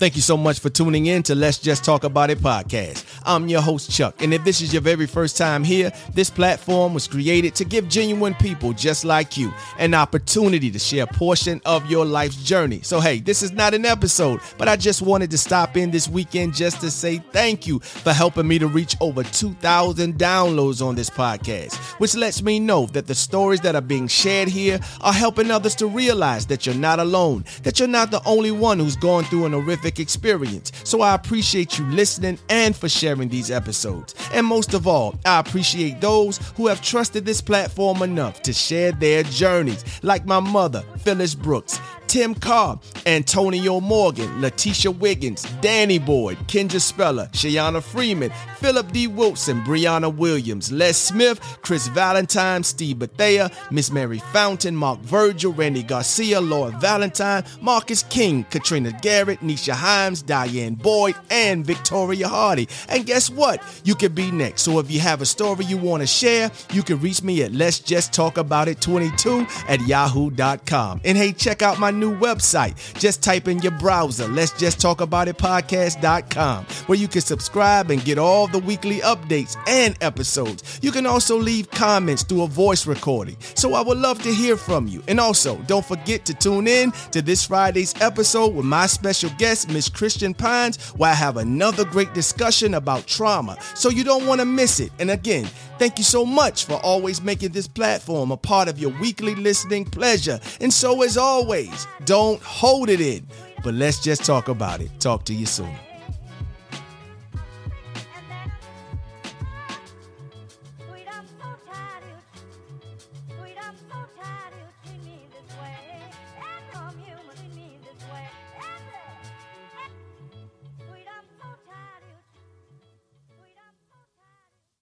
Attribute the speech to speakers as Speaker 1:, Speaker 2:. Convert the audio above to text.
Speaker 1: Thank you so much for tuning in to Let's Just Talk About It podcast. I'm your host, Chuck, and if this is your very first time here, this platform was created to give genuine people just like you an opportunity to share a portion of your life's journey. So, hey, this is not an episode, but I just wanted to stop in this weekend just to say thank you for helping me to reach over 2,000 downloads on this podcast, which lets me know that the stories that are being shared here are helping others to realize that you're not alone, that you're not the only one who's gone through an horrific experience. So I appreciate you listening and for sharing these episodes. And most of all, I appreciate those who have trusted this platform enough to share their journeys, like my mother, Phyllis Brooks. Tim Cobb, Antonio Morgan, Letitia Wiggins, Danny Boyd, Kendra Speller, Shayana Freeman, Philip D. Wilson, Brianna Williams, Les Smith, Chris Valentine, Steve Bethea, Miss Mary Fountain, Mark Virgil, Randy Garcia, Laura Valentine, Marcus King, Katrina Garrett, Nisha Himes, Diane Boyd, and Victoria Hardy. And guess what? You could be next. So if you have a story you want to share, you can reach me at Let's Just Talk About It 22 at yahoo.com. And hey, check out my new website. Just type in your browser, let's just talk about it podcast.com, where you can subscribe and get all the weekly updates and episodes. You can also leave comments through a voice recording. So I would love to hear from you. And also, don't forget to tune in to this Friday's episode with my special guest, Miss Christian Pines, where I have another great discussion about trauma. So you don't want to miss it. And again, thank you so much for always making this platform a part of your weekly listening pleasure. And so, as always, don't hold it in, but let's just talk about it. Talk to you soon.